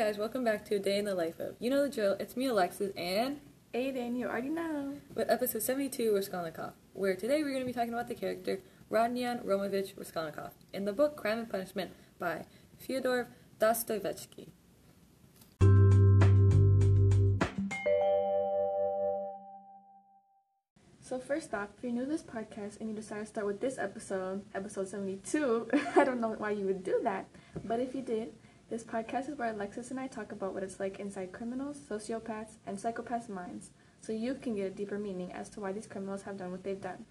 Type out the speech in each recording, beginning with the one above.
guys, welcome back to a day in the life of. You know the drill. It's me, Alexis, and Aiden, you already know. with episode 72, Raskolnikov, where today we're going to be talking about the character Rodnian Romovich Raskolnikov in the book Crime and Punishment by Fyodor Dostoevsky. So first off, if you're new to this podcast and you decide to start with this episode, episode 72, I don't know why you would do that, but if you did, this podcast is where Alexis and I talk about what it's like inside criminals, sociopaths, and psychopaths' minds, so you can get a deeper meaning as to why these criminals have done what they've done.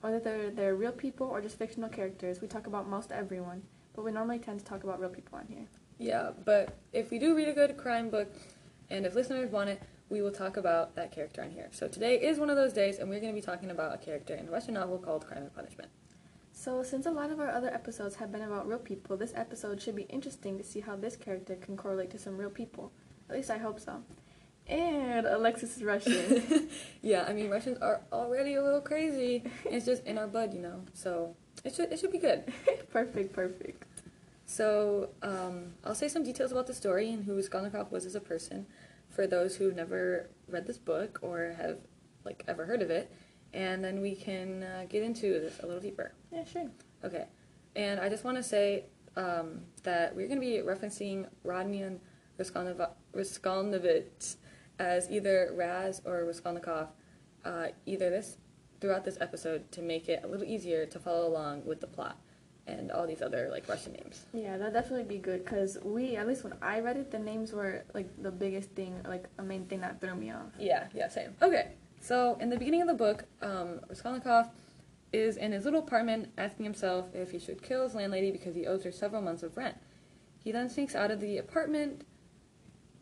Whether they're, they're real people or just fictional characters, we talk about most everyone, but we normally tend to talk about real people on here. Yeah, but if we do read a good crime book, and if listeners want it, we will talk about that character on here. So today is one of those days, and we're going to be talking about a character in a Russian novel called Crime and Punishment. So, since a lot of our other episodes have been about real people, this episode should be interesting to see how this character can correlate to some real people. At least I hope so. And Alexis is Russian. yeah, I mean Russians are already a little crazy. It's just in our blood, you know. So it should it should be good. perfect, perfect. So um, I'll say some details about the story and who Raskolnikov was as a person, for those who've never read this book or have like ever heard of it, and then we can uh, get into this a little deeper. Yeah, sure. Okay, and I just want to say um, that we're going to be referencing Rodnian Raskolnov- Raskolnovich as either Raz or Raskolnikov, uh, either this throughout this episode to make it a little easier to follow along with the plot and all these other like Russian names. Yeah, that'd definitely be good because we, at least when I read it, the names were like the biggest thing, like a main thing that threw me off. Yeah, yeah, same. Okay, so in the beginning of the book, um, Raskolnikov is in his little apartment asking himself if he should kill his landlady because he owes her several months of rent. He then sneaks out of the apartment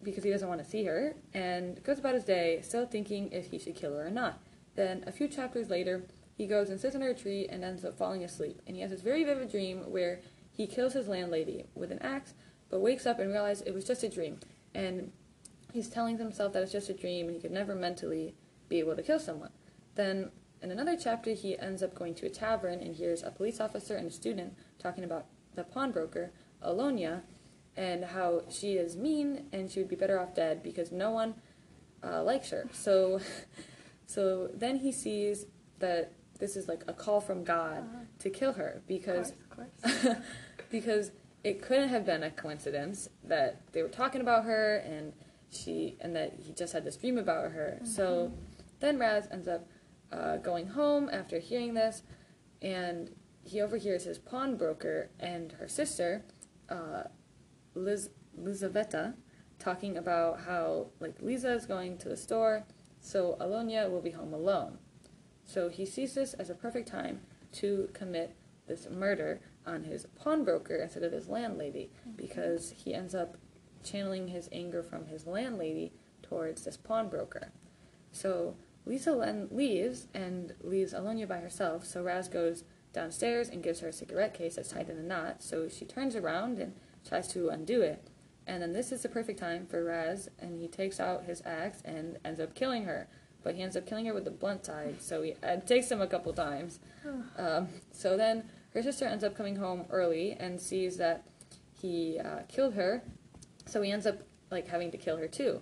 because he doesn't want to see her and goes about his day still thinking if he should kill her or not. Then, a few chapters later, he goes and sits under a tree and ends up falling asleep. And he has this very vivid dream where he kills his landlady with an axe, but wakes up and realizes it was just a dream. And he's telling himself that it's just a dream and he could never mentally be able to kill someone. Then, in another chapter, he ends up going to a tavern and hears a police officer and a student talking about the pawnbroker, Alonia, and how she is mean and she would be better off dead because no one uh, likes her. So, so then he sees that this is like a call from God Uh-huh. to kill her because of course, of course. because it couldn't have been a coincidence that they were talking about her and she and that he just had this dream about her. So then Raz ends up uh, going home after hearing this, and he overhears his pawnbroker and her sister, uh, Liz Lizaveta, talking about how like Lisa is going to the store, so Alonia will be home alone. So he sees this as a perfect time to commit this murder on his pawnbroker instead of his landlady because he ends up channeling his anger from his landlady towards this pawnbroker. So Lisa then leaves and leaves Alonia by herself. So Raz goes downstairs and gives her a cigarette case that's tied in a knot. So she turns around and tries to undo it. And then this is the perfect time for Raz, and he takes out his axe and ends up killing her. But he ends up killing her with the blunt side, so he, it takes him a couple times. Um, so then her sister ends up coming home early and sees that he uh, killed her, so he ends up like having to kill her too.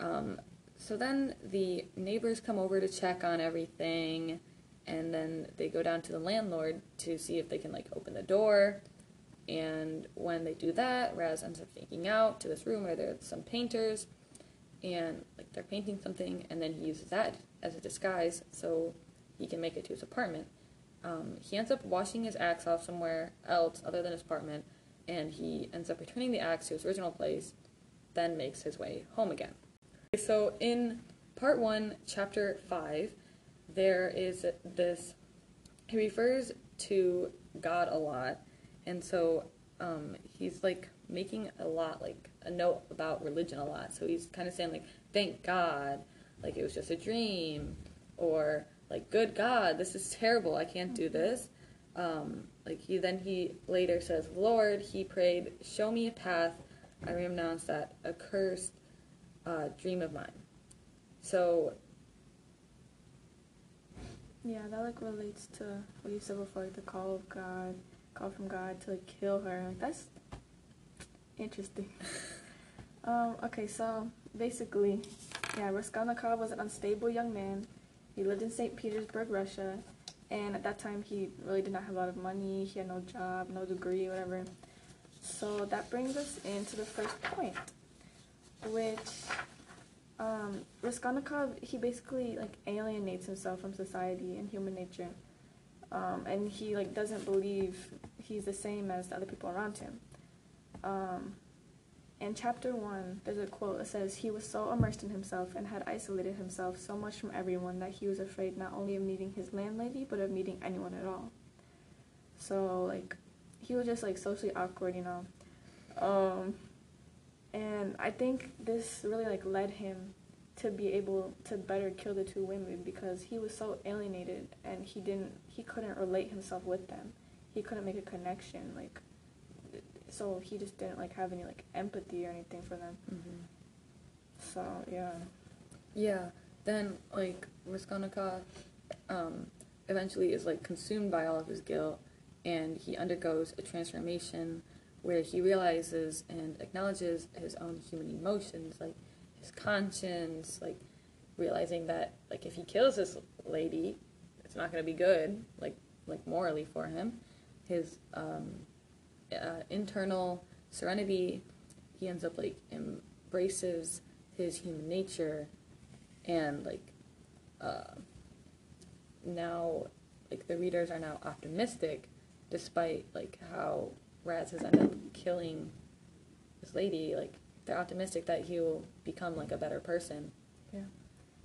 Um, so then the neighbors come over to check on everything, and then they go down to the landlord to see if they can like open the door. And when they do that, Raz ends up sneaking out to this room where there's some painters, and like they're painting something, and then he uses that as a disguise so he can make it to his apartment. Um, he ends up washing his axe off somewhere else other than his apartment, and he ends up returning the axe to his original place, then makes his way home again. So in part one, chapter five, there is this. He refers to God a lot, and so um, he's like making a lot, like a note about religion a lot. So he's kind of saying like, "Thank God," like it was just a dream, or like, "Good God, this is terrible. I can't do this." Um, like he then he later says, "Lord," he prayed, "Show me a path. I renounce that accursed uh, dream of mine." So Yeah, that like relates to what you said before, like the call of God, call from God to like kill her. Like that's interesting. Um, okay, so basically, yeah, Raskolnikov was an unstable young man. He lived in St. Petersburg, Russia, and at that time he really did not have a lot of money. He had no job, no degree, whatever. So that brings us into the first point, which um, Raskolnikov he basically like alienates himself from society and human nature, um, and he like doesn't believe he's the same as the other people around him. Um, in chapter one, there's a quote that says, He was so immersed in himself and had isolated himself so much from everyone that he was afraid not only of meeting his landlady, but of meeting anyone at all. So, like, he was just, like, socially awkward, you know. Um, and I think this really, like, led him to be able to better kill the two women because he was so alienated and he didn't, he couldn't relate himself with them. He couldn't make a connection, like, so he just didn't like have any like empathy or anything for them. Mm-hmm. So yeah. Yeah. Then like Raskolnikov um, eventually is like consumed by all of his guilt, and he undergoes a transformation where he realizes and acknowledges his own human emotions, like his conscience, like realizing that like if he kills this lady, it's not going to be good, like like morally for him. His um, uh, internal serenity. He ends up like embraces his human nature, and like uh, now, like the readers are now optimistic, despite like how Raz has ended up killing this lady. Like they're optimistic that he will become like a better person. Yeah,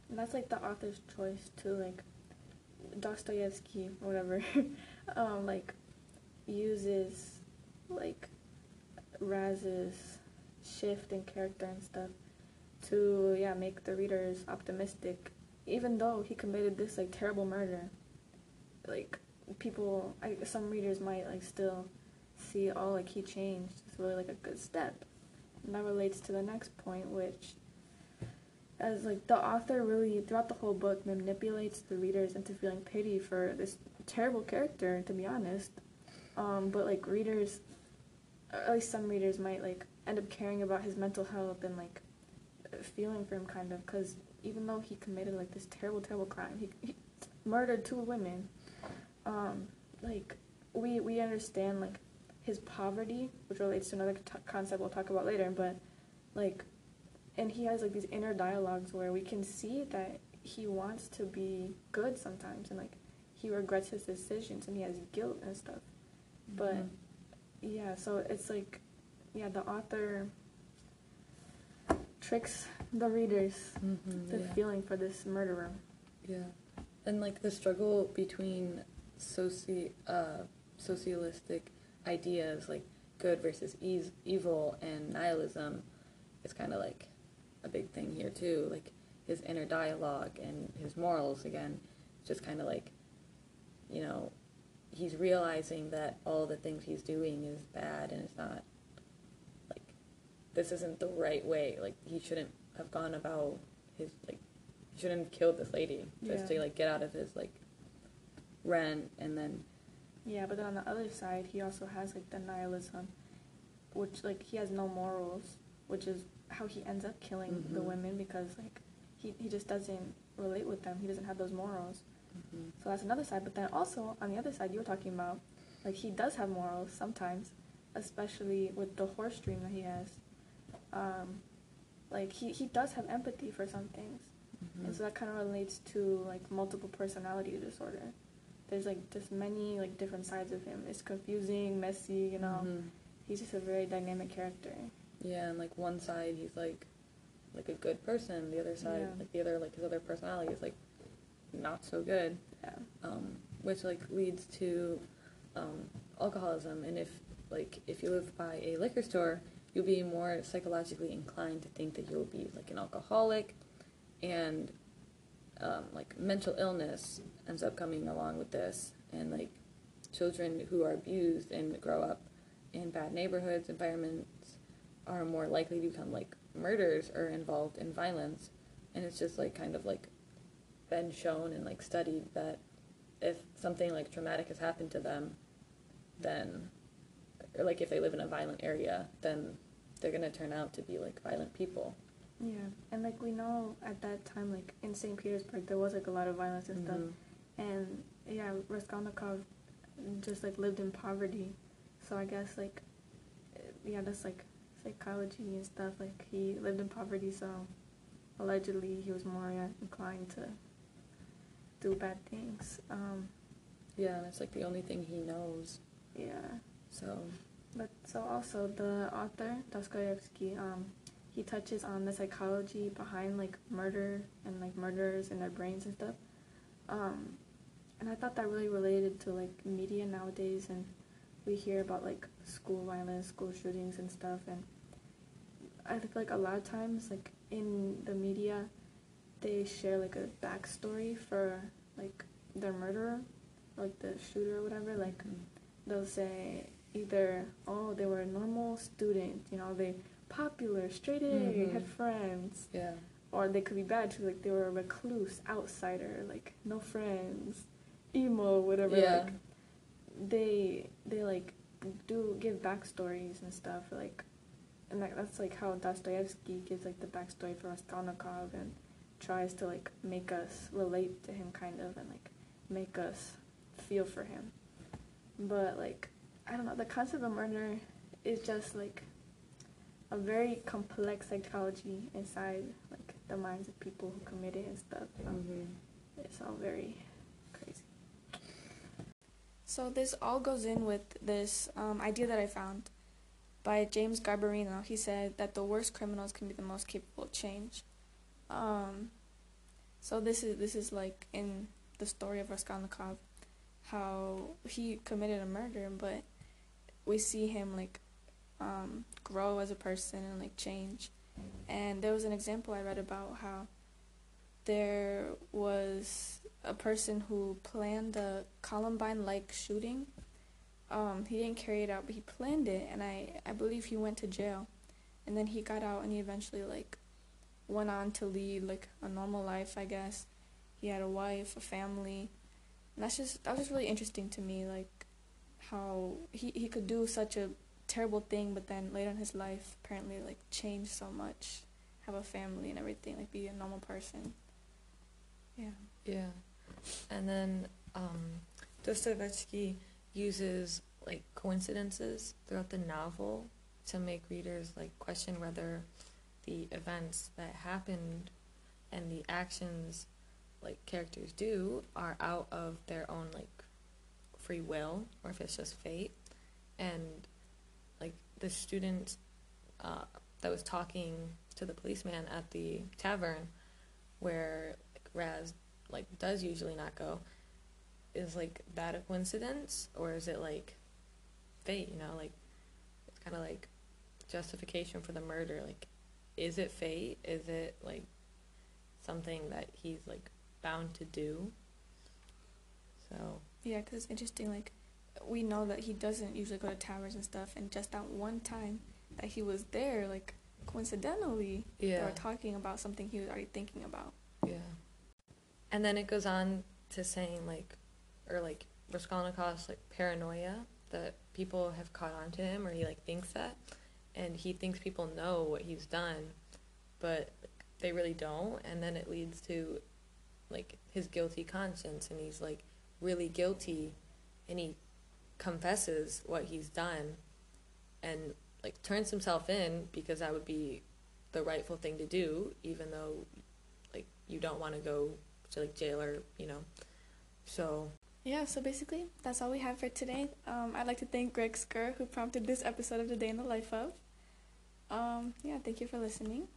and that's like the author's choice to Like Dostoevsky, whatever, um, like uses like Raz's shift in character and stuff to yeah make the readers optimistic even though he committed this like terrible murder like people I, some readers might like still see oh like he changed it's really like a good step. And that relates to the next point which as like the author really throughout the whole book manipulates the readers into feeling pity for this terrible character to be honest. Um, but like readers at least some readers might like end up caring about his mental health and like feeling for him kind of because even though he committed like this terrible terrible crime he, he murdered two women um like we we understand like his poverty which relates to another t- concept we'll talk about later but like and he has like these inner dialogues where we can see that he wants to be good sometimes and like he regrets his decisions and he has guilt and stuff but mm-hmm yeah, so it's like, yeah, the author tricks the readers mm-hmm, the yeah. feeling for this murderer. Yeah, and like the struggle between soci uh, socialistic ideas like good versus e- evil and nihilism is kind of like a big thing here too. Like his inner dialogue and his morals again, just kind of like, you know, he's realizing that all the things he's doing is bad and it's not like this isn't the right way. Like he shouldn't have gone about his like he shouldn't have killed this lady just Yeah. to like get out of his like rent and then Yeah, but then on the other side, he also has like the nihilism, which like he has no morals, which is how he ends up killing the Mhm. women because like he he just doesn't relate with them. He doesn't have those morals. mhm. So that's another side. But then also on the other side, you were talking about, like he does have morals sometimes, especially with the horse dream that he has. Um, like he, he does have empathy for some things, Mhm. and so that kind of relates to like multiple personality disorder. There's like just many like different sides of him. It's confusing, messy. You know, Mhm. he's just a very dynamic character. Yeah, and like one side he's like like a good person, the other side Yeah. like the other like his other personality is like not so good. Yeah. um, which like leads to um, alcoholism. And if like if you live by a liquor store, you'll be more psychologically inclined to think that you'll be like an alcoholic, and um, like mental illness ends up coming along with this, and like children who are abused and grow up in bad neighborhoods, environments, are more likely to become like murders or involved in violence, and it's just like kind of like been shown and like studied that if something like traumatic has happened to them, then or like if they live in a violent area, then they're gonna turn out to be like violent people. Yeah, and like we know at that time, like in St. Petersburg, there was like a lot of violence and stuff. Mhm. And yeah, Raskolnikov just like lived in poverty, so I guess like yeah, that's like psychology and stuff. Like he lived in poverty, so allegedly he was more inclined to do bad things. Um, Yeah, and it's like the only thing he knows. yeah. So But so also the author Dostoevsky, um, he touches on the psychology behind like murder and like murderers and their brains and stuff. Um, and I thought that really related to like media nowadays, and we hear about like school violence, school shootings and stuff, and I think like a lot of times like in the media, they share like a backstory for like their murderer, like the shooter or whatever, like they'll say either oh they were a normal student you know they popular straight A Mhm. had friends yeah. or they could be bad too like they were a recluse outsider like no friends emo whatever Yeah. like they they like do give backstories and stuff like and like that's like how Dostoevsky gives like the backstory for Raskolnikov and tries to like make us relate to him kind of and like make us feel for him but like I don't know the concept of murder is just like a very complex psychology inside like the minds of people who commit it and stuff so Mhm. it's all very crazy so this all goes in with this um, idea that I found by James Garbarino. He said that the worst criminals can be the most capable of change. Um, so this is this is like in the story of Raskolnikov, how he committed a murder, but we see him like um, grow as a person and like change. And there was an example I read about how there was a person who planned a Columbine-like shooting. Um, he didn't carry it out, but he planned it, and I, I believe he went to jail, and then he got out, and he eventually like went on to lead like a normal life, I guess. He had a wife, a family, and that's just that was just really interesting to me, like how he he could do such a terrible thing, but then later in his life, apparently like change so much, have a family and everything, like be a normal person. Yeah. Yeah. And then um, Dostoevsky uses like coincidences throughout the novel to make readers like question whether the events that happened and the actions like characters do are out of their own like free will or if it's just fate and the student uh, that was talking to the policeman at the tavern where like Raz like does usually not go is like that a coincidence? Or is it like fate you know? Like it's kind of like justification for the murder. Like is it fate? Is it like something that he's like bound to do? So Yeah, because it's interesting. Like, we know that he doesn't usually go to taverns and stuff, and just that one time that he was there, like, coincidentally, they were talking about something he was already thinking about. yeah and then it goes on to saying like or like Raskolnikov's like paranoia that people have caught on to him or he like thinks that and he thinks people know what he's done but they really don't and then it leads to like his guilty conscience and he's like really guilty and he confesses what he's done and like turns himself in because that would be the rightful thing to do even though like you don't want to go to like jail or you know so Yeah, so basically, that's all we have for today. Um, I'd like to thank Greg Skur, who prompted this episode of The Day in the Life of. Um, yeah, thank you for listening.